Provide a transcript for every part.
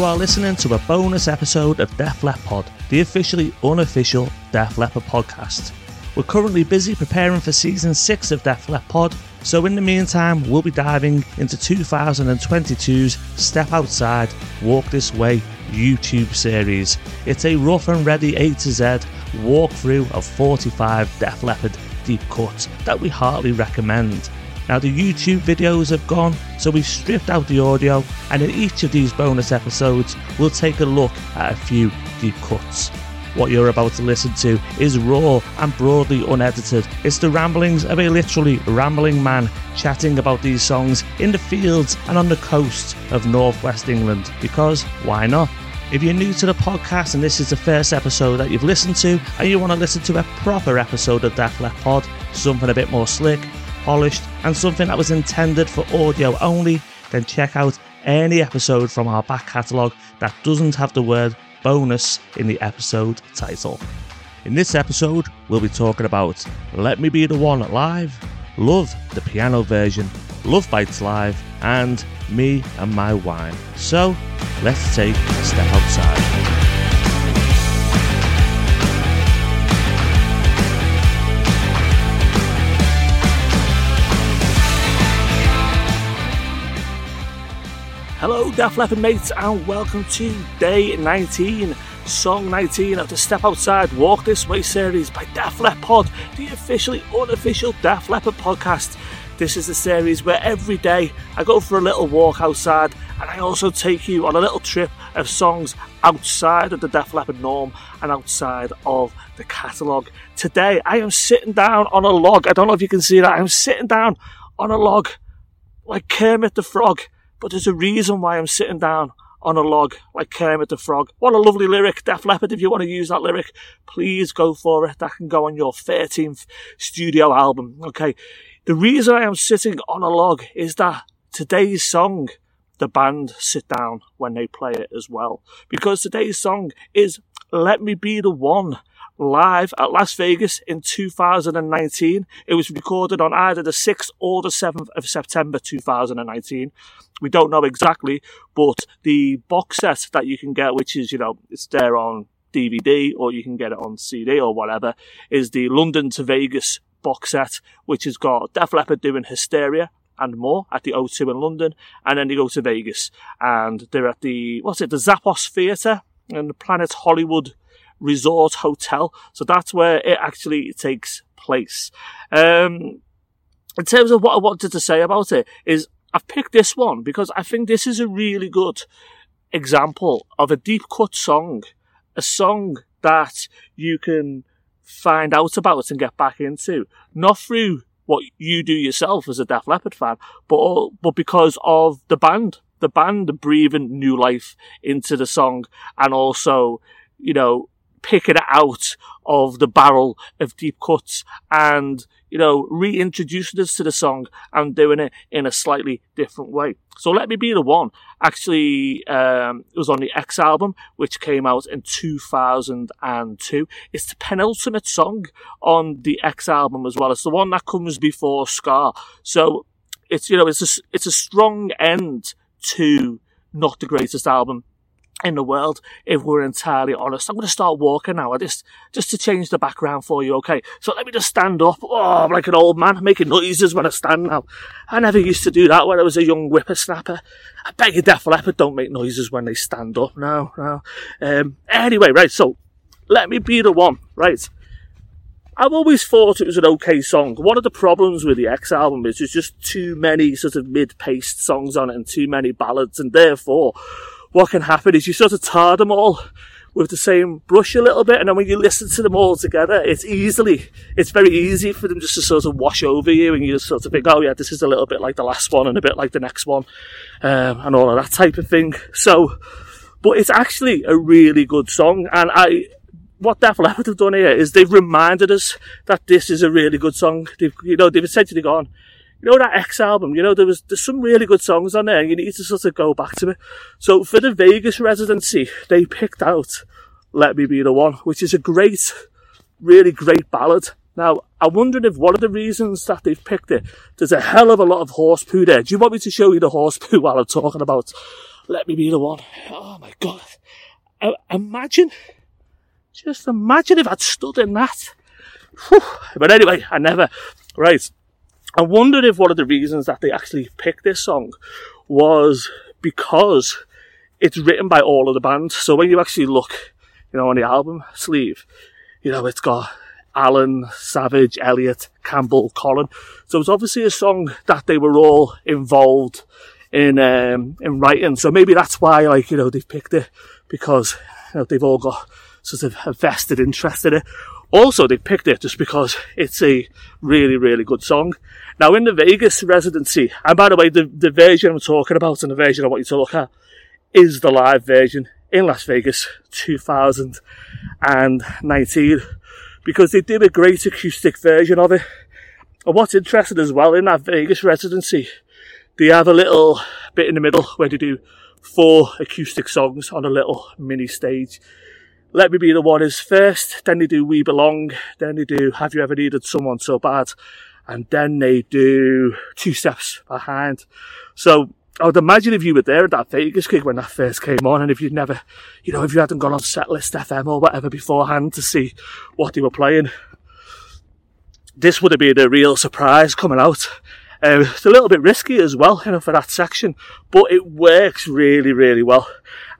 You are listening to a bonus episode of Def Lep Pod, the officially unofficial Def Leppard podcast. We're currently busy preparing for season 6 of Def Lep Pod, so in the meantime, we'll be diving into 2022's Step Outside, Walk This Way YouTube series. It's a rough and ready A to Z walkthrough of 45 Def Leppard deep cuts that we heartily recommend. Now, the YouTube videos have gone, so we've stripped out the audio, and in each of these bonus episodes, we'll take a look at a few deep cuts. What you're about to listen to is raw and broadly unedited. It's the ramblings of a literally rambling man chatting about these songs in the fields and on the coast of northwest England, because why not? If you're new to the podcast and this is the first episode that you've listened to, and you want to listen to a proper episode of Leppard Pod, something a bit more slick, polished, and something that was intended for audio only, then check out any episode from our back catalogue that doesn't have the word bonus in the episode title. In this episode, we'll be talking about Let Me Be the One Live, Love, the piano version, Love Bites Live, and Me and My Wine. So, let's take a step outside. Hello, Def Leppard mates, and welcome to day 19, song 19 of the Step Outside Walk This Way series by Def Lep Pod, the officially unofficial Def Leppard podcast. This is the series where every day I go for a little walk outside and I also take you on a little trip of songs outside of the Def Leppard norm and outside of the catalogue. Today I am sitting down on a log. I don't know if you can see that. I'm sitting down on a log like Kermit the Frog but there's a reason why I'm sitting down on a log like Kermit the Frog. What a lovely lyric, Def Leppard. If you want to use that lyric, please go for it. That can go on your 13th studio album. Okay. The reason I am sitting on a log is that today's song, the band sit down when they play it as well. Because today's song is Let Me Be the One live at Las Vegas in 2019. It was recorded on either the 6th or the 7th of September 2019. We don't know exactly, but the box set that you can get, which is, you know, it's there on DVD or you can get it on CD or whatever, is the London to Vegas box set, which has got Def Leppard doing Hysteria and more at the O2 in London, and then they go to Vegas and they're at the what's it, the Zappos Theatre and the Planet Hollywood Resort Hotel. So that's where it actually takes place. Um, in terms of what I wanted to say about it is I've picked this one because I think this is a really good example of a deep cut song, a song that you can find out about and get back into, not through what you do yourself as a Def Leppard fan, but but because of the band, the band breathing new life into the song, and also, you know, picking it out of the barrel of deep cuts and, you know, reintroducing us to the song and doing it in a slightly different way. So Let Me Be the One actually, um, it was on the X album, which came out in 2002. It's the penultimate song on the X album as well. It's the one that comes before Scar. So it's, you know, it's a, it's a strong end to not the greatest album in the world, if we're entirely honest. I'm going to start walking now. Just, just to change the background for you, okay? So let me just stand up. Oh, I'm like an old man making noises when I stand now. I never used to do that when I was a young whippersnapper. I beg you, Def Leppard don't make noises when they stand up. No, no. Um, anyway, right, so let me be the one, right? I've always thought it was an okay song. One of the problems with the X album is there's just too many sort of mid-paced songs on it and too many ballads, and therefore, what can happen is you sort of tar them all with the same brush a little bit, and then when you listen to them all together, it's easily, it's very easy for them just to sort of wash over you, and you just sort of think, oh yeah, this is a little bit like the last one, and a bit like the next one, um, and all of that type of thing. So, but it's actually a really good song, and I, what Def Leppard have done here is they've reminded us that this is a really good song. They've, you know, they've essentially gone, you know that X album, you know, there was there's some really good songs on there and you need to sort of go back to it. So for the Vegas residency, they picked out Let Me Be the One, which is a great, really great ballad. Now, I'm wondering if one of the reasons that they've picked it, there's a hell of a lot of horse poo there. Do you want me to show you the horse poo while I'm talking about Let Me Be the One. Oh my God. Imagine, just imagine if I'd stood in that. Whew. But anyway, I never, right. I wondered if one of the reasons that they actually picked this song was because it's written by all of the bands. So when you actually look, you know, on the album sleeve, you know, it's got Allen, Savage, Elliott, Campbell, Collen. So it's obviously a song that they were all involved in um, in writing. So maybe that's why, like you know, they've picked it because you know, they've all got sort of a vested interest in it. Also, they picked it just because it's a really, really good song. Now, in the Vegas residency, and by the way, the, the version I'm talking about and the version I want you to look at is the live version in Las Vegas 2019 because they did a great acoustic version of it. And what's interesting as well in that Vegas residency, they have a little bit in the middle where they do four acoustic songs on a little mini stage. Let Me Be the One is first, then they do We Belong, then they do Have You Ever Needed Someone So Bad, and then they do Two Steps Behind. So I would imagine if you were there at that Vegas gig when that first came on, and if you'd never, you know, if you hadn't gone on Setlist FM or whatever beforehand to see what they were playing, this would have been a real surprise coming out. Uh, it's a little bit risky as well, you know, for that section, but it works really, really well.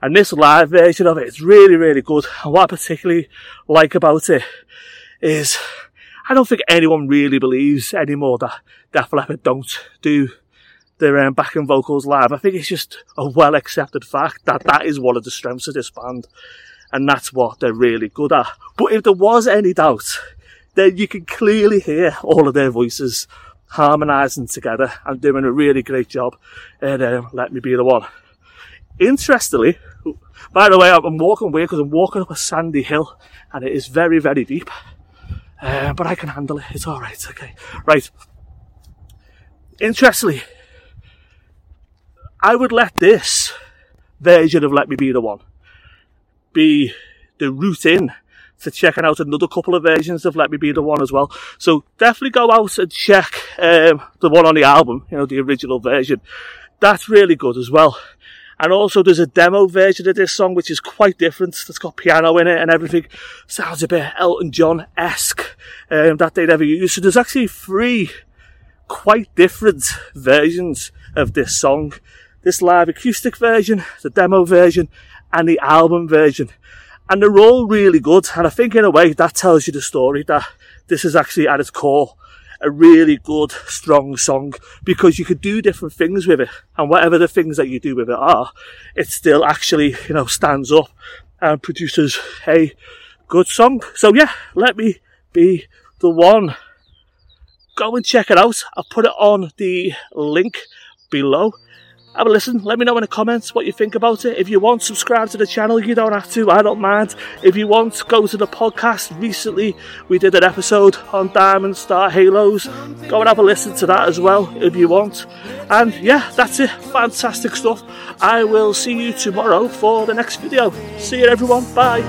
And this live version of it is really, really good. And what I particularly like about it is I don't think anyone really believes anymore that Def Leppard don't do their um, backing vocals live. I think it's just a well accepted fact that that is one of the strengths of this band. And that's what they're really good at. But if there was any doubt, then you can clearly hear all of their voices harmonising together and doing a really great job. And um, let me be the one. Interestingly, by the way, I'm walking weird because I'm walking up a sandy hill and it is very, very deep. Uh, but I can handle it. It's alright. Okay. Right. Interestingly, I would let this version of Let Me Be the One be the route in to checking out another couple of versions of Let Me Be the One as well. So definitely go out and check um, the one on the album, you know, the original version. That's really good as well. And also there's a demo version of this song which is quite different. It's got piano in it and everything. Sounds a bit Elton John-esque um, that they'd ever use. So there's actually three quite different versions of this song this live acoustic version, the demo version, and the album version. And they're all really good. And I think in a way that tells you the story that this is actually at its core a really good, strong song because you could do different things with it. And whatever the things that you do with it are, it still actually, you know, stands up and produces a good song. So yeah, let me be the one. Go and check it out. I'll put it on the link below have a listen. Let me know in the comments what you think about it. If you want, subscribe to the channel. You don't have to. I don't mind. If you want, go to the podcast. Recently, we did an episode on Diamond Star Halos. Go and have a listen to that as well if you want. And yeah, that's it. Fantastic stuff. I will see you tomorrow for the next video. See you, everyone. Bye.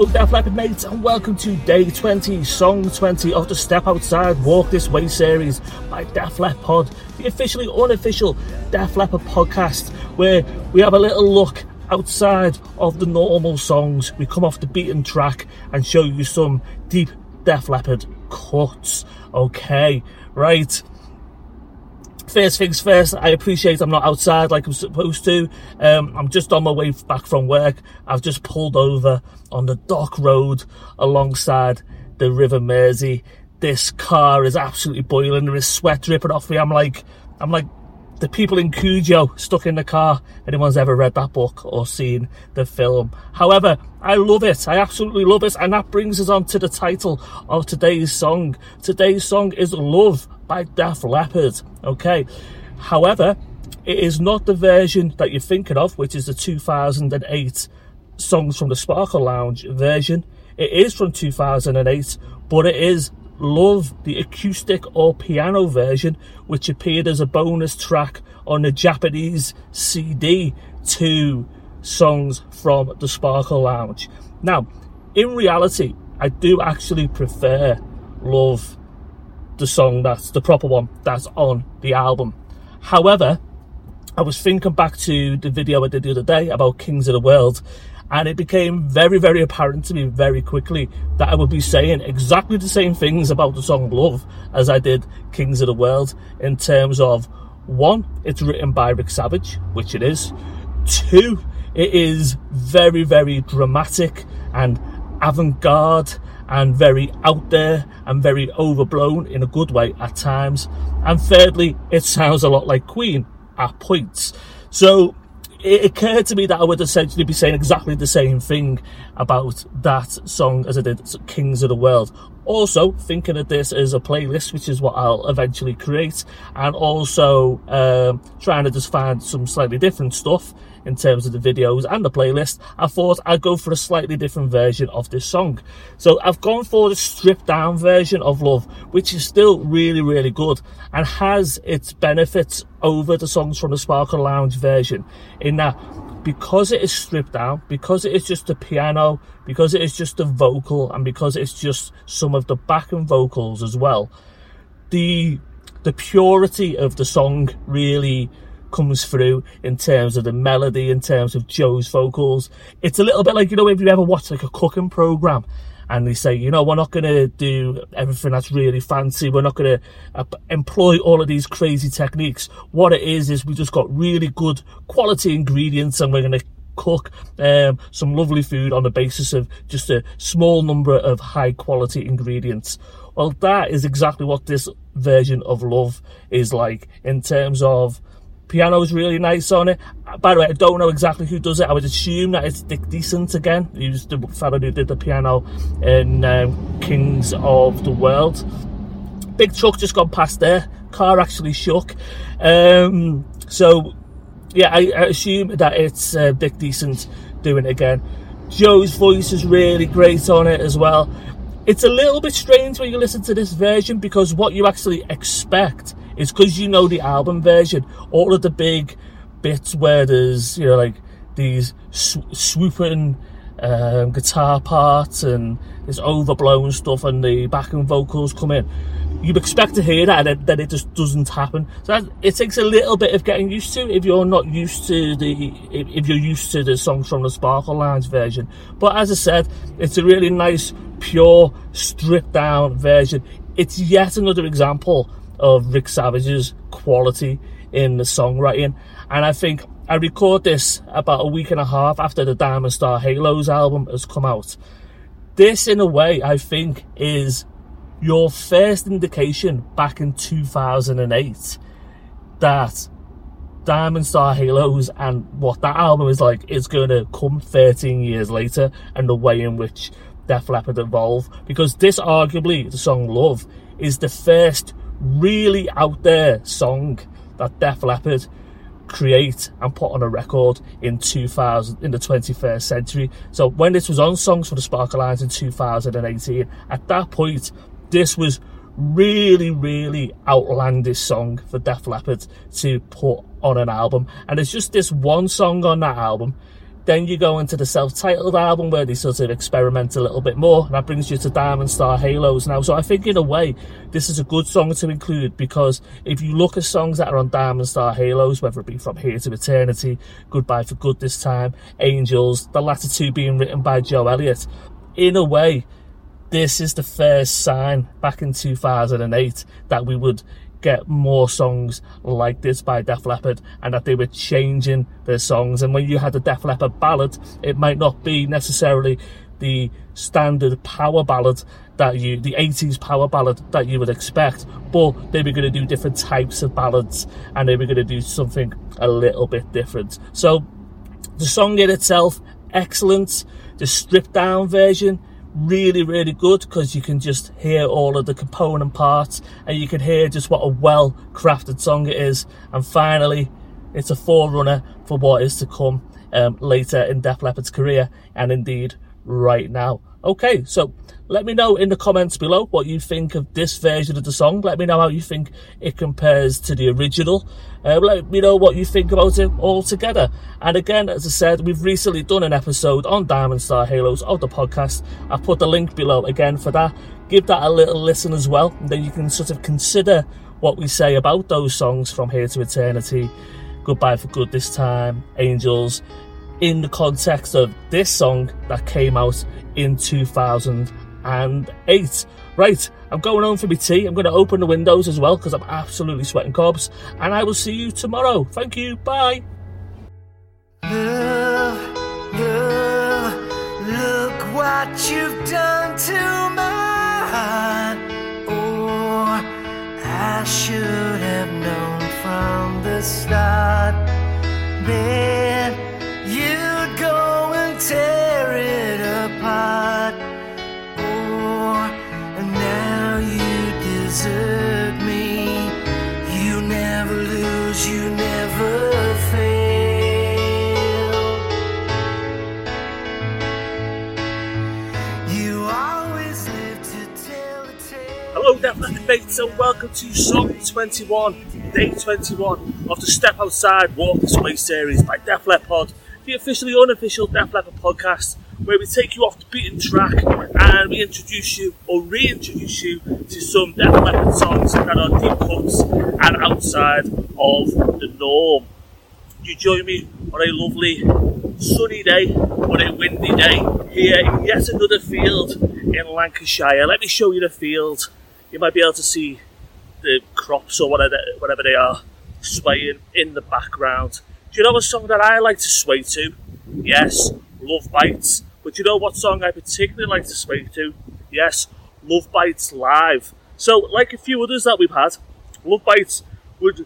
Hello, Def Leppard mates, and welcome to day 20, song 20 of the Step Outside Walk This Way series by Def Lep Pod, the officially unofficial Def Leppard podcast where we have a little look outside of the normal songs. We come off the beaten track and show you some deep Def Leppard cuts. Okay, right. First things first, I appreciate I'm not outside like I'm supposed to. Um, I'm just on my way back from work. I've just pulled over on the dock road alongside the River Mersey. This car is absolutely boiling. There is sweat dripping off me. I'm like, I'm like the people in Cujo stuck in the car. Anyone's ever read that book or seen the film? However, I love it. I absolutely love it. And that brings us on to the title of today's song. Today's song is Love by Def Leppard. Okay. However, it is not the version that you're thinking of, which is the 2008 Songs from the Sparkle Lounge version. It is from 2008, but it is Love, the acoustic or piano version, which appeared as a bonus track on the Japanese CD to songs from the Sparkle Lounge. Now, in reality, I do actually prefer Love, the song that's the proper one that's on the album. However, I was thinking back to the video I did the other day about Kings of the World, and it became very, very apparent to me very quickly that I would be saying exactly the same things about the song Love as I did Kings of the World in terms of one, it's written by Rick Savage, which it is. Two, it is very, very dramatic and avant garde and very out there and very overblown in a good way at times. And thirdly, it sounds a lot like Queen at points. So it occurred to me that I would essentially be saying exactly the same thing about that song as I did Kings of the World. Also, thinking of this as a playlist, which is what I'll eventually create, and also um, trying to just find some slightly different stuff in terms of the videos and the playlist, I thought I'd go for a slightly different version of this song. So I've gone for the stripped down version of Love, which is still really, really good and has its benefits over the songs from the Sparkle Lounge version in that because it is stripped down, because it is just the piano, because it is just the vocal, and because it's just some of the backing vocals as well, the the purity of the song really comes through in terms of the melody, in terms of Joe's vocals. It's a little bit like, you know, if you ever watch like a cooking program and they say, you know, we're not going to do everything that's really fancy. We're not going to uh, employ all of these crazy techniques. What it is, is we just got really good quality ingredients and we're going to cook um, some lovely food on the basis of just a small number of high quality ingredients. Well, that is exactly what this version of Love is like in terms of Piano is really nice on it. By the way, I don't know exactly who does it. I would assume that it's Dick Decent again, who's the fellow who did the piano in um, Kings of the World. Big truck just gone past there. Car actually shook. Um, so, yeah, I, I, assume that it's uh, Dick Decent doing it again. Joe's voice is really great on it as well. It's a little bit strange when you listen to this version because what you actually expect is because you know the album version. All of the big bits where there's, you know, like these sw- swooping um, guitar parts and this overblown stuff and the backing vocals come in. You'd expect to hear that, and then it just doesn't happen. So that, it takes a little bit of getting used to if you're not used to the if you're used to the songs from the Sparkle Lounge version. But as I said, it's a really nice, pure, stripped down version. It's yet another example of Rick Savage's quality in the songwriting. And I think I record this about a week and a half after the Diamond Star Halos album has come out. This, in a way, I think is your first indication back in 2008 that Diamond Star Halos and what that album is like is going to come 13 years later and the way in which Def Leppard evolve. Because this, arguably, the song Love, is the first really out there song that Def Leppard create and put on a record in 2000 in the 21st century. So when this was on Songs for the Sparkle Lounge in 2018, at that point, this was really, really outlandish song for Def Leppard to put on an album. And it's just this one song on that album then you go into the self-titled album where they sort of experiment a little bit more. And that brings you to Diamond Star Halos now. So I think in a way, this is a good song to include because if you look at songs that are on Diamond Star Halos, whether it be From Here to Eternity, Goodbye for Good This Time, Angels, the latter two being written by Joe Elliott, in a way, this is the first sign back in 2008 that we would get more songs like this by Def Leppard and that they were changing their songs. And when you had a Def Leppard ballad, it might not be necessarily the standard power ballad that you, the 80s power ballad that you would expect, but they were going to do different types of ballads and they were going to do something a little bit different. So the song in itself, excellent. The stripped down version, really, really good because you can just hear all of the component parts and you can hear just what a well crafted song it is. And finally, it's a forerunner for what is to come um, later in Def Leppard's career and indeed right now. Okay, so let me know in the comments below what you think of this version of the song. Let me know how you think it compares to the original. Uh, let me know what you think about it all together. And again, as I said, we've recently done an episode on Diamond Star Halos of the podcast. I put the link below again for that. Give that a little listen as well, and then you can sort of consider what we say about those songs from here to eternity. Goodbye for good this time, Angels, in the context of this song that came out in 2008. Right, I'm going home for my tea. I'm going to open the windows as well because I'm absolutely sweating cobs. And I will see you tomorrow. Thank you. Bye. Look what you've done to my heart. Oh, I should have known from the start tear it apart. Oh, and now you desert me. You never lose, you never fail. You always live to tell the tale. Hello, Leppard mates, and welcome to Song 21, Day 21 of the Step Outside Walk This Way series by Def Lep Pod, the officially unofficial Def Leppard podcast, where we take you off the beaten track and we introduce you or reintroduce you to some Def Leppard songs that are deep cuts and outside of the norm. You join me on a lovely sunny day, on a windy day, here in yet another field in Lancashire. Let me show you the field. You might be able to see the crops or whatever, whatever they are swaying in the background. Do you know a song that I like to sway to? Yes, Love Bites. But you know what song I particularly like to sway to? Yes, Love Bites Live. So, like a few others that we've had, Love Bites would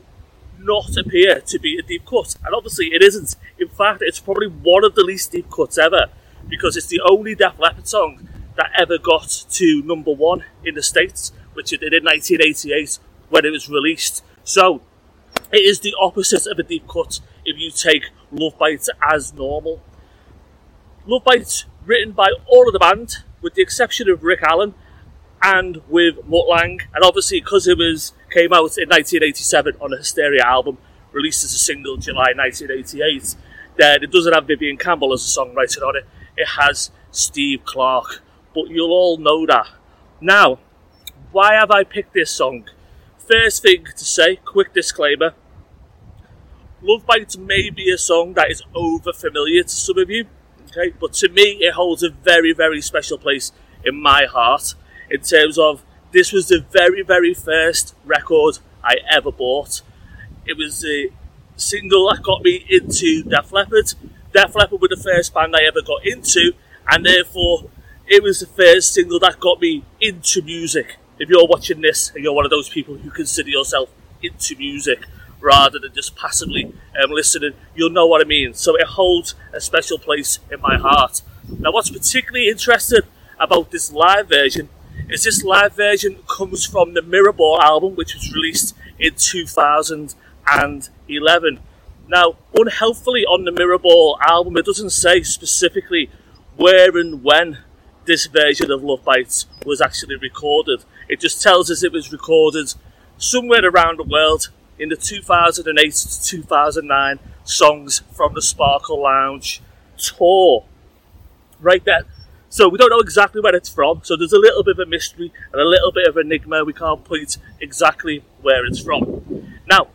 not appear to be a deep cut. And obviously it isn't. In fact, it's probably one of the least deep cuts ever because it's the only Def Leppard song that ever got to number one in the States, which it did in 1988 when it was released. So it is the opposite of a deep cut if you take Love Bites as normal. Love Bites written by all of the band, with the exception of Rick Allen and with Mutt Lange, and obviously because it was came out in 1987 on a Hysteria album, released as a single July 1988. Then it doesn't have Vivian Campbell as a songwriter on it. It has Steve Clark, but you'll all know that. Now, why have I picked this song? First thing to say, quick disclaimer. Love Bites may be a song that is over familiar to some of you, okay, but to me it holds a very, very special place in my heart in terms of this was the very, very first record I ever bought. It was the single that got me into Def Leppard. Def Leppard were the first band I ever got into, and therefore it was the first single that got me into music. If you're watching this and you're one of those people who consider yourself into music rather than just passively um, listening, you'll know what I mean. So it holds a special place in my heart. Now, what's particularly interesting about this live version is this live version comes from the Mirrorball album, which was released in 2011. Now, unhelpfully on the Mirrorball album, it doesn't say specifically where and when this version of Love Bites was actually recorded. It just tells us it was recorded somewhere around the world in the 2008 to 2009 Songs from the Sparkle Lounge tour. Right there. So we don't know exactly where it's from, so there's a little bit of a mystery and a little bit of enigma. We can't point exactly where it's from. Now,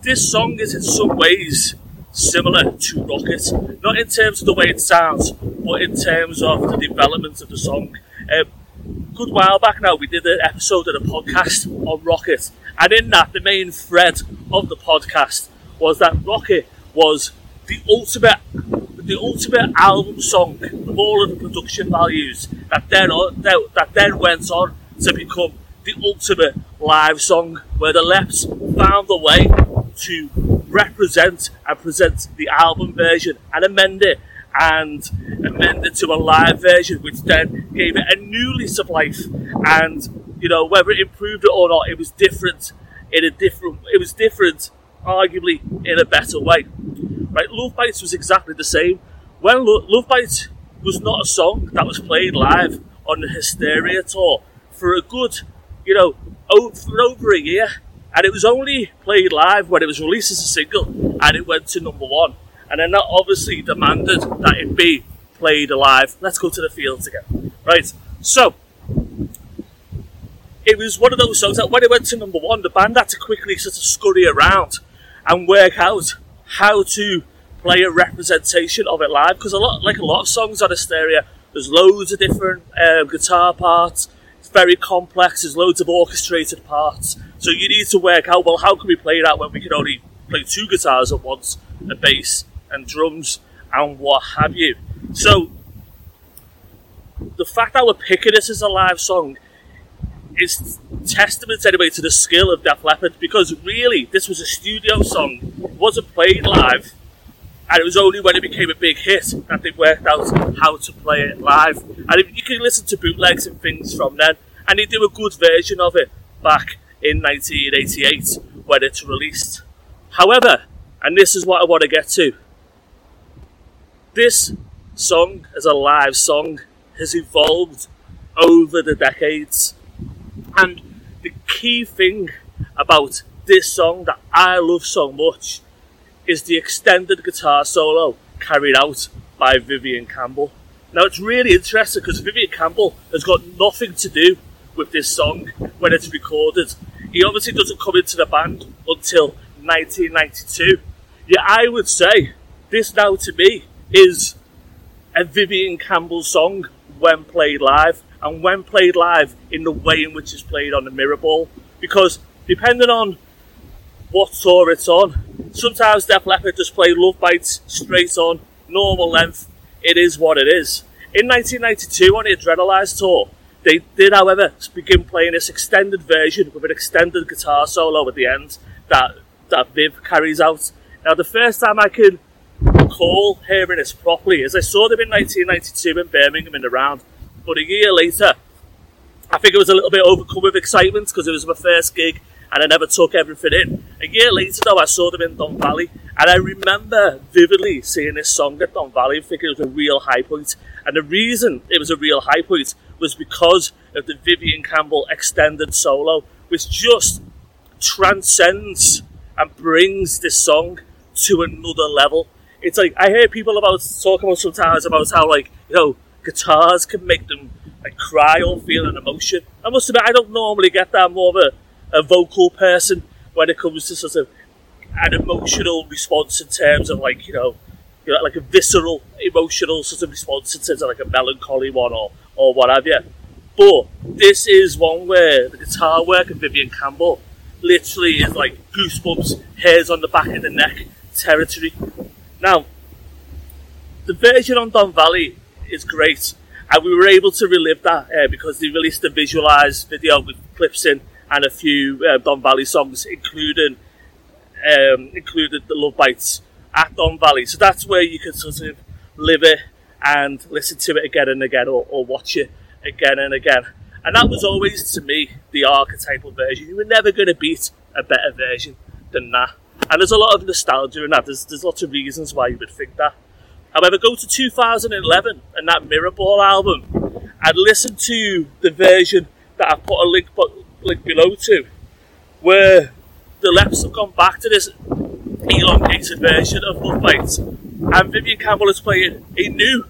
this song is in some ways similar to Rocket, not in terms of the way it sounds, but in terms of the development of the song. Um, good while back now, we did an episode of the podcast on Rocket, and in that, the main thread of the podcast was that Rocket was the ultimate, the ultimate album song of all of the production values that then that then went on to become the ultimate live song, where the Leps found the way to represent and present the album version and amend it and amended to a live version, which then gave it a new lease of life. And you know, whether it improved it or not, it was different in a different. It was different, arguably in a better way. Right, Love Bites was exactly the same. When Lo- Love Bites was not a song that was played live on the Hysteria tour for a good, you know, over, over a year, and it was only played live when it was released as a single, and it went to number one. And then that obviously demanded that it be played alive. Let's go to the fields again. Right, so it was one of those songs that when it went to number one, the band had to quickly sort of scurry around and work out how to play a representation of it live. Because a lot, like a lot of songs on Hysteria, there's loads of different um, guitar parts. It's very complex. There's loads of orchestrated parts. So you need to work out well, how can we play that when we can only play two guitars at once, a bass and drums and what have you. So the fact that we're picking this as a live song is testament anyway to the skill of Def Leppard because really this was a studio song, it wasn't played live, and it was only when it became a big hit that they worked out how to play it live. And you can listen to bootlegs and things from then, and they do a good version of it back in 1988 when it's released. However, and this is what I want to get to, this song as a live song has evolved over the decades. And the key thing about this song that I love so much is the extended guitar solo carried out by Vivian Campbell. Now it's really interesting because Vivian Campbell has got nothing to do with this song when it's recorded. He obviously doesn't come into the band until 1992. Yeah, I would say this now to me is a Vivian Campbell song when played live, and when played live in the way in which it's played on the Mirror Ball. Because depending on what tour it's on, sometimes Def Leppard just play Love Bites straight on, normal length. It is what it is. In 1992, on the Adrenalize tour, they did, however, begin playing this extended version with an extended guitar solo at the end that that Viv carries out. Now, the first time I can recall hearing this properly is I saw them in 1992 in Birmingham in the round, but a year later, I think it was a little bit overcome with excitement because it was my first gig and I never took everything in. A year later, though, I saw them in Don Valley, and I remember vividly seeing this song at Don Valley and thinking it was a real high point. And the reason it was a real high point was because of the Vivian Campbell extended solo, which just transcends and brings this song to another level. It's like I hear people about talk about sometimes about how like you know guitars can make them like cry or feel an emotion. I must admit I don't normally get that. I'm more of a, a vocal person when it comes to sort of an emotional response in terms of like you know, you know like a visceral emotional sort of response in terms of like a melancholy one or or what have you. But this is one where the guitar work of Vivian Campbell literally is like goosebumps, hairs on the back of the neck territory. Now, the version on Don Valley is great, and we were able to relive that uh, because they released a visualized video with clips in and a few uh, Don Valley songs, including um, included the Love Bites at Don Valley. So that's where you can sort of live it and listen to it again and again, or, or watch it again and again. And that was always to me the archetypal version. You were never going to beat a better version than that. And there's a lot of nostalgia in that. There's, there's lots of reasons why you would think that. However, go to 2011 and that Mirror Ball album and listen to the version that I put a link, link below to, where the Leps have gone back to this elongated version of Love Bites, and Vivian Campbell is playing a new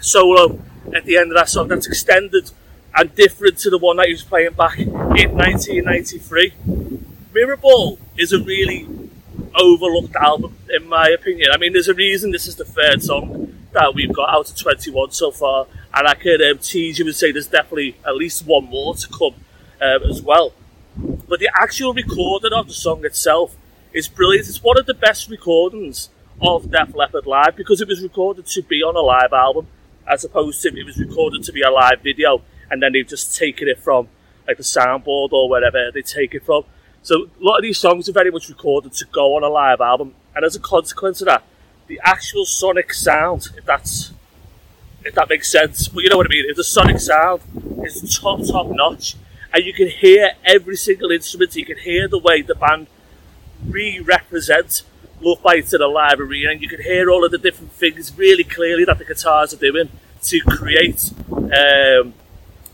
solo at the end of that song that's extended and different to the one that he was playing back in 1993. Mirror Ball is a really overlooked album, in my opinion. I mean, there's a reason this is the third song that we've got out of 21 so far, and I could um, tease you and say there's definitely at least one more to come um, as well. But the actual recording of the song itself is brilliant. It's one of the best recordings of Def Leppard live because it was recorded to be on a live album as opposed to it was recorded to be a live video and then they've just taken it from like the soundboard or wherever they take it from. So a lot of these songs are very much recorded to go on a live album, and as a consequence of that, the actual sonic sound, if that's if that makes sense. But you know what I mean. The sonic sound is top top notch, and you can hear every single instrument, you can hear the way the band re-represent Love Bites in a live arena, and you can hear all of the different things really clearly that the guitars are doing to create um,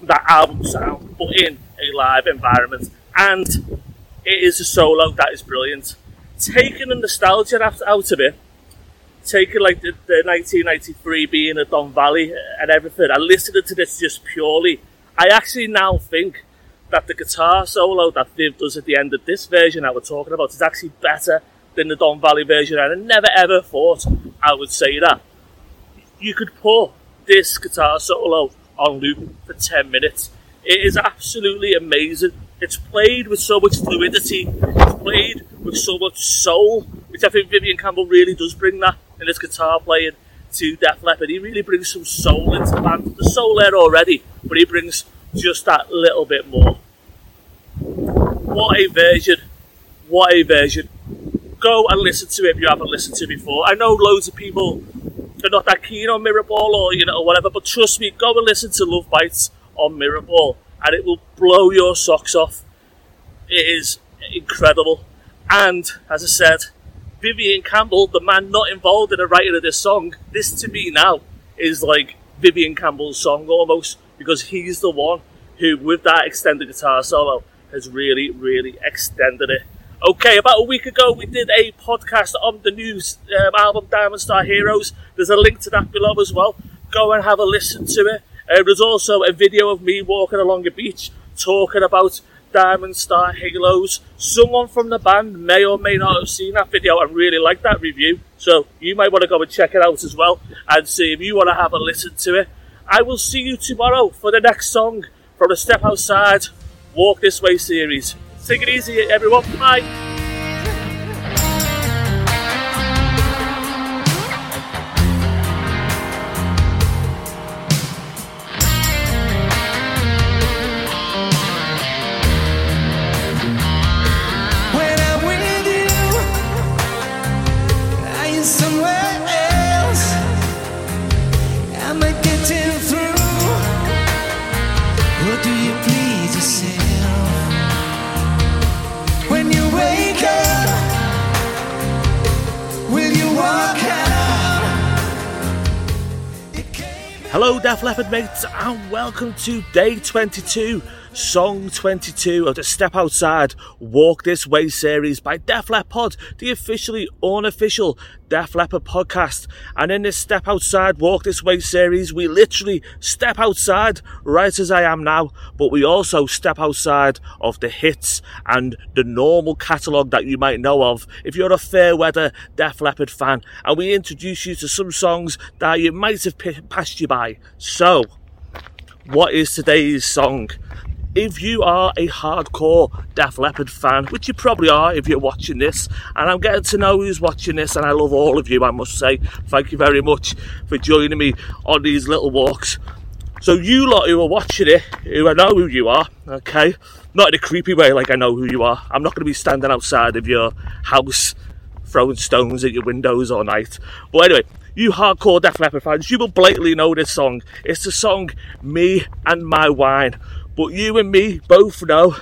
that album sound, but in a live environment. And it is a solo that is brilliant. Taking the nostalgia out, of it, taking like the, the 1993 being a Don Valley and everything, and listening to this just purely, I actually now think that the guitar solo that Viv does at the end of this version that we're talking about is actually better than the Don Valley version, and I never ever thought I would say that. You could put this guitar solo on loop for 10 minutes. It is absolutely amazing. It's played with so much fluidity, it's played with so much soul, which I think Vivian Campbell really does bring that in his guitar playing to Def Leppard. He really brings some soul into the band. The soul there already, but he brings just that little bit more. What a version! What a version! Go and listen to it if you haven't listened to it before. I know loads of people are not that keen on Mirrorball or you know whatever, but trust me, go and listen to Love Bites on Mirrorball, and it will blow your socks off. It is incredible, and as I said, Vivian Campbell, the man not involved in the writing of this song, this to me now is like Vivian Campbell's song almost because he's the one who, with that extended guitar solo, has really, really extended it. Okay, about a week ago, we did a podcast on the new um, album Diamond Star Halos. There's a link to that below as well. Go and have a listen to it. Uh, there's also a video of me walking along a beach talking about Diamond Star Halos. Someone from the band may or may not have seen that video and really liked that review. So you might want to go and check it out as well and see if you want to have a listen to it. I will see you tomorrow for the next song from the Step Outside Walk This Way series. Take it easy, everyone. Bye. Hello, Def Leppard mates, and welcome to day 22, song 22 of the Step Outside Walk This Way series by Def Lep Pod the officially unofficial Def Leppard podcast. And in this Step Outside Walk This Way series, we literally step outside right as I am now, but we also step outside of the hits and the normal catalogue that you might know of if you're a fair weather Def Leppard fan. And we introduce you to some songs that you might have passed you by. So, what is today's song? If you are a hardcore Def Leppard fan, which you probably are if you're watching this, and I'm getting to know who's watching this, and I love all of you, I must say. Thank you very much for joining me on these little walks. So, you lot who are watching it, who I know who you are, okay? Not in a creepy way, like I know who you are. I'm not going to be standing outside of your house throwing stones at your windows all night. But anyway, you hardcore Def Leppard fans, you will blatantly know this song. It's the song Me and My Wine. But you and me both know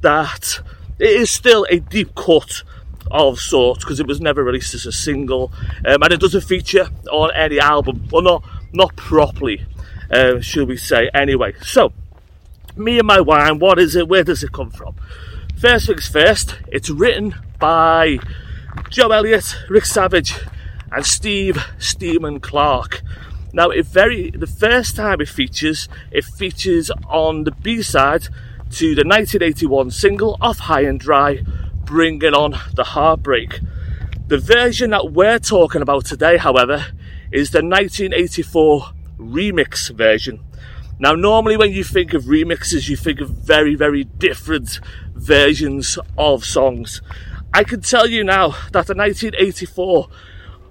that it is still a deep cut of sorts because it was never released as a single um, and it doesn't feature on any album. Well, not, not properly, uh, should we say. Anyway, so me and my wine, what is it? Where does it come from? First things first, it's written by Joe Elliott, Rick Savage, and Steve Steamin' Clark. Now, it very the first time it features, it features on the B side to the 1981 single "Off High and Dry," bringing on the heartbreak. The version that we're talking about today, however, is the 1984 remix version. Now, normally when you think of remixes, you think of very, very different versions of songs. I can tell you now that the 1984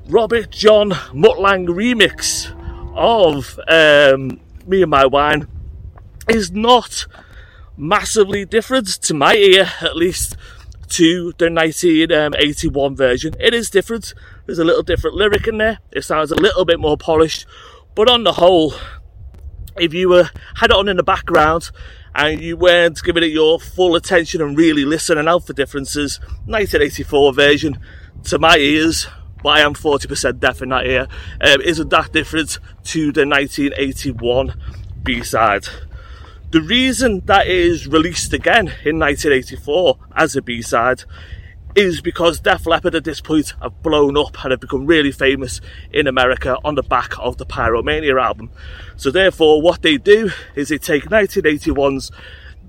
Robert John Mutt Lange remix of um, Me and My Wine is not massively different to my ear, at least, to the 1981 version. It is different. There's a little different lyric in there. It sounds a little bit more polished, but on the whole, if you were had it on in the background and you weren't giving it your full attention and really listening out for differences, 1984 version to my ears, but I am 40% deaf in that ear, um, isn't that different to the 1981 B-side. The reason that is released again in 1984 as a B-side is because Def Leppard at this point have blown up and have become really famous in America on the back of the Pyromania album. So therefore, what they do is they take 1981's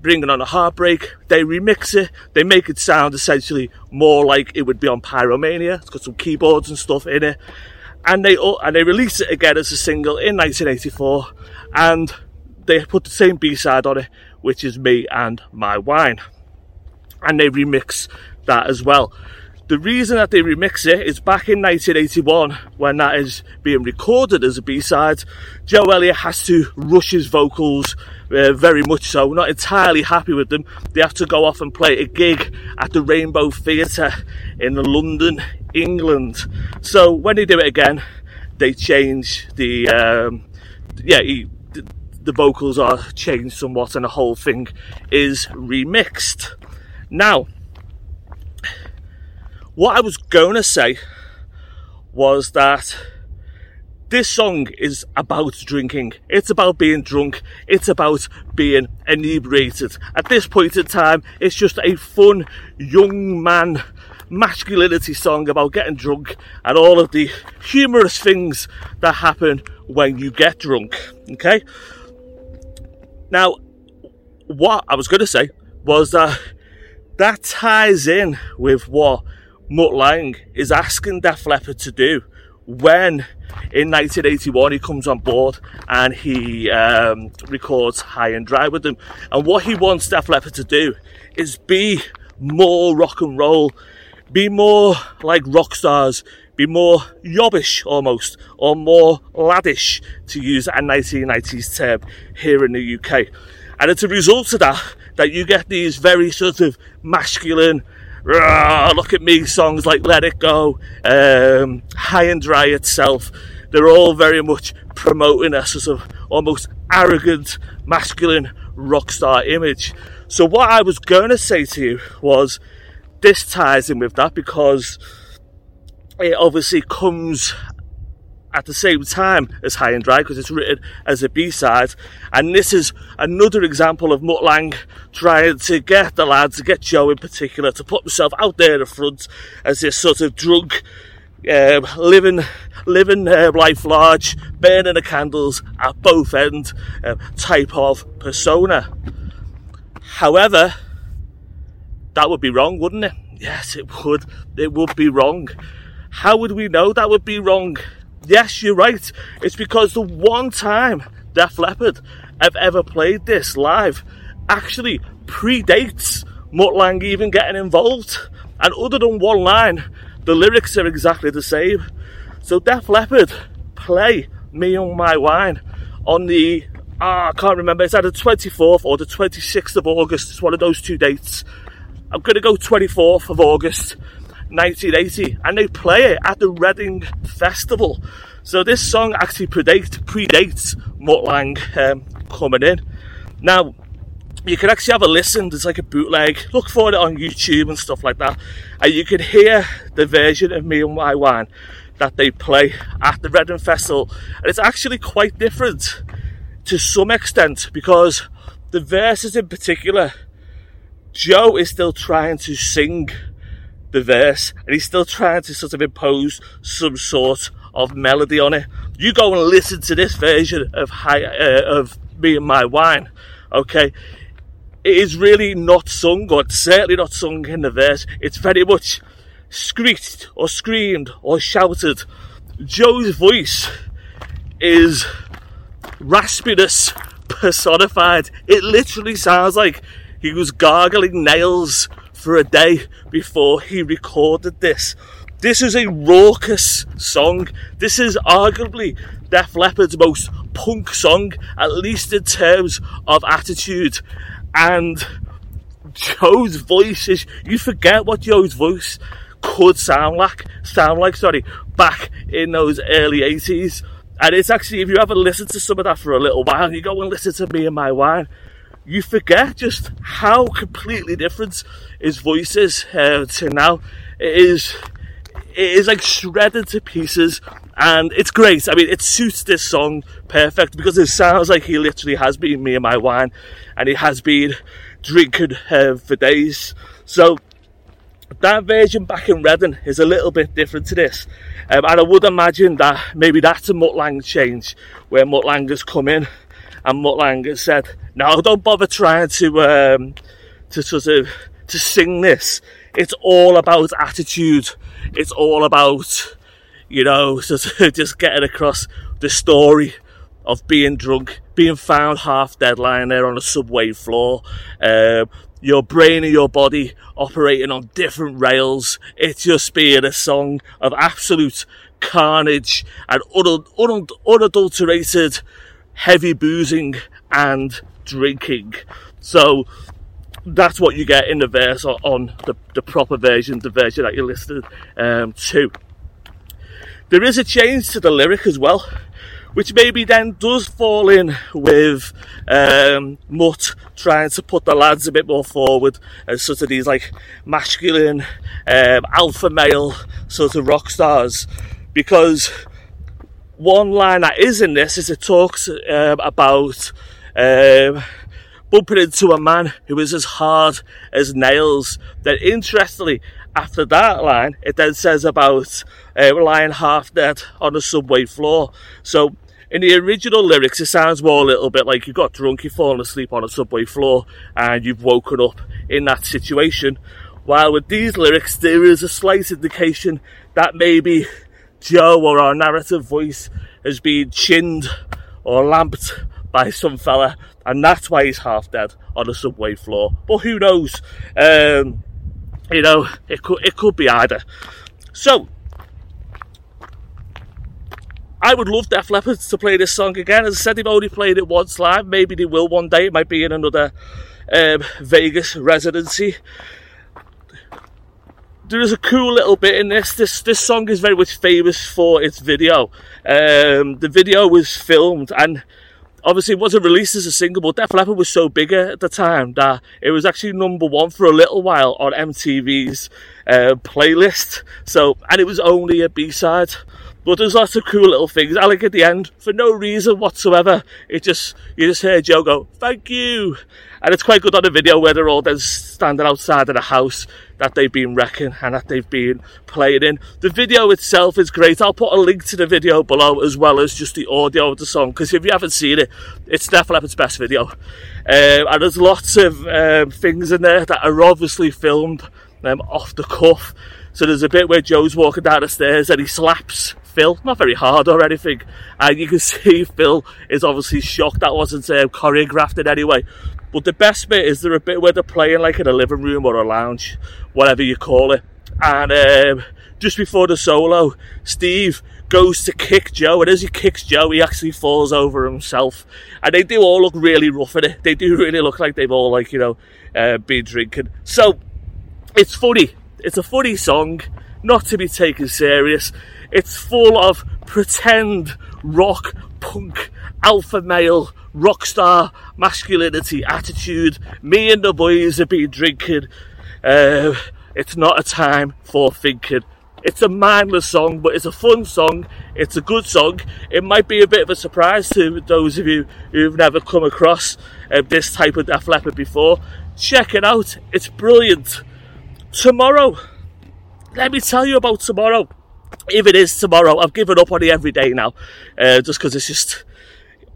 Bringing on a Heartbreak, they remix it, they make it sound essentially more like it would be on Pyromania. It's got some keyboards and stuff in it, and they and they release it again as a single in 1984, and they put the same B-side on it, which is Me and My Wine, and they remix that as well. The reason that they remix it is back in 1981 when that is being recorded as a B-side, Joe Elliott has to rush his vocals uh, very much so, not entirely happy with them. They have to go off and play a gig at the Rainbow Theatre in London, England. So when they do it again, they change the, um, yeah, he, the, the vocals are changed somewhat and the whole thing is remixed. Now, what I was going to say was that this song is about drinking. It's about being drunk. It's about being inebriated. At this point in time, it's just a fun young man masculinity song about getting drunk and all of the humorous things that happen when you get drunk. Okay? Now, what I was going to say was that that ties in with what Mutt Lange is asking Def Leppard to do when in 1981 he comes on board and he um, records High and Dry with them. And what he wants Def Leppard to do is be more rock and roll, be more like rock stars, be more yobbish almost, or more laddish to use a 1990s term here in the UK. And it's a result of that that you get these very sort of masculine, look at me songs like Let It Go, um, High and Dry itself. They're all very much promoting a sort of almost arrogant, masculine rock star image. So, what I was going to say to you was this ties in with that because it obviously comes at the same time as High and Dry because it's written as a B-side. And this is another example of Mutt Lange trying to get the lads, to get Joe in particular, to put himself out there in the front as this sort of drunk, uh, living, living uh, life large, burning the candles at both ends uh, type of persona. However, that would be wrong, wouldn't it? Yes, it would. It would be wrong. How would we know that would be wrong? Yes, you're right. It's because the one time Def Leppard have ever played this live actually predates Mutt Lange even getting involved. And other than one line, the lyrics are exactly the same. So Def Leppard play Me and My Wine on the, ah, I can't remember, it's either the 24th or the 26th of August. It's one of those two dates. I'm going to go 24th of August 1980 and they play it at the Reading Festival. So this song actually predates, predates um, coming in. Now, you can actually have a listen, there's like a bootleg, look for it on YouTube and stuff like that, and you can hear the version of Me and My Wine that they play at the Reading Festival, and it's actually quite different to some extent because the verses in particular, Joe is still trying to sing the verse and he's still trying to sort of impose some sort of melody on it. You go and listen to this version of high, uh, of me and my wine, okay? It is really not sung, or certainly not sung in the verse. It's very much screeched or screamed or shouted. Joe's voice is raspiness personified. It literally sounds like he was gargling nails for a day before he recorded this. This is a raucous song. This is arguably Def Leppard's most punk song, at least in terms of attitude. And Joe's voice is, you forget what Joe's voice could sound like, sound like, sorry, back in those early 80s. And it's actually, if you ever listen to some of that for a little while, you go and listen to Me and My Wine, you forget just how completely different his voice is uh, to now. It is, it is like shredded to pieces, and it's great. I mean, it suits this song perfect because it sounds like he literally has been Me and My Wine, and he has been drinking uh, for days. So that version back in Reading is a little bit different to this. Um, and I would imagine that maybe that's a Mutt Lange change, where Mutt Lange has come in and Mutt Lange has said, no, don't bother trying to, um, to sort of, to sing this. It's all about attitude. It's all about, you know, sort of just getting across the story of being drunk, being found half dead lying there on a subway floor, um, your brain and your body operating on different rails. It's just being a song of absolute carnage and unadulterated heavy boozing and drinking. So that's what you get in the verse on the, the proper version, the version that you listened um, to. There is a change to the lyric as well which maybe then does fall in with um, Mutt trying to put the lads a bit more forward as sort of these like masculine um, alpha male sort of rock stars because one line that is in this is it talks um, about um, bumping into a man who is as hard as nails. Then, interestingly, after that line, it then says about uh, lying half dead on a subway floor. So, in the original lyrics, it sounds more a little bit like you got drunk, you've fallen asleep on a subway floor, and you've woken up in that situation. While with these lyrics, there is a slight indication that maybe Joe or our narrative voice has been chinned or lamped by some fella, and that's why he's half dead on a subway floor. But who knows? Um, you know, it could it could be either. So I would love Def Leppard to play this song again. As I said, they've only played it once live. Maybe they will one day. It might be in another um, Vegas residency. There is a cool little bit in this. This this song is very much famous for its video. Um, the video was filmed and obviously it wasn't released as a single, but Def Leppard was so big at the time that it was actually number one for a little while on MTV's uh, playlist. So, and it was only a B-side. But there's lots of cool little things. I like at the end, for no reason whatsoever, it just, you just hear Joe go, thank you. And it's quite good on the video where they're all then standing outside of the house that they've been wrecking and that they've been playing in. The video itself is great. I'll put a link to the video below as well as just the audio of the song because if you haven't seen it, it's definitely its best video. Um, and there's lots of um, things in there that are obviously filmed um, off the cuff. So there's a bit where Joe's walking down the stairs and he slaps Phil, not very hard or anything. And you can see Phil is obviously shocked that wasn't um, choreographed in any way. But the best bit is there a bit where they're playing like in a living room or a lounge, whatever you call it. And um, just before the solo, Steve goes to kick Joe, and as he kicks Joe, he actually falls over himself. And they do all look really rough in it. They do really look like they've all, like, you know, uh, been drinking. So, it's funny. It's a funny song, not to be taken serious. It's full of pretend rock, punk, alpha male, rock star masculinity attitude. Me and the boys have been drinking. Uh, it's not a time for thinking. It's a mindless song, but it's a fun song. It's a good song. It might be a bit of a surprise to those of you who've never come across uh, this type of Def Leppard before. Check it out. It's brilliant. Tomorrow, let me tell you about tomorrow if it is tomorrow, I've given up on it every day now, uh, just because it's just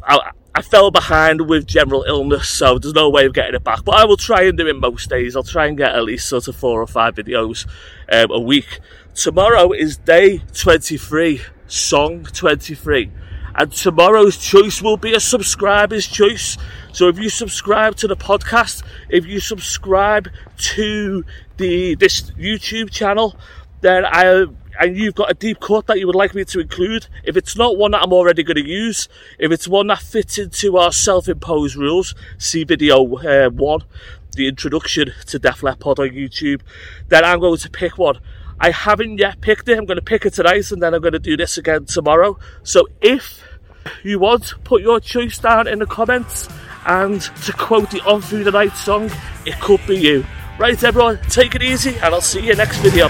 I, I fell behind with general illness, so there's no way of getting it back. But I will try and do it most days. I'll try and get at least sort of four or five videos um, a week. Tomorrow is day 23, song 23. And tomorrow's choice will be a subscriber's choice. So if you subscribe to the podcast, if you subscribe to the this YouTube channel, then I and you've got a deep cut that you would like me to include, if it's not one that I'm already going to use, if it's one that fits into our self-imposed rules, see video uh, one, the introduction to Def Leppard on YouTube, then I'm going to pick one I haven't yet picked it. I'm going to pick it tonight and then I'm going to do this again tomorrow. So if you want, put your choice down in the comments. And to quote the On Through the Night song, it could be you. Right, everyone, take it easy, and I'll see you next video.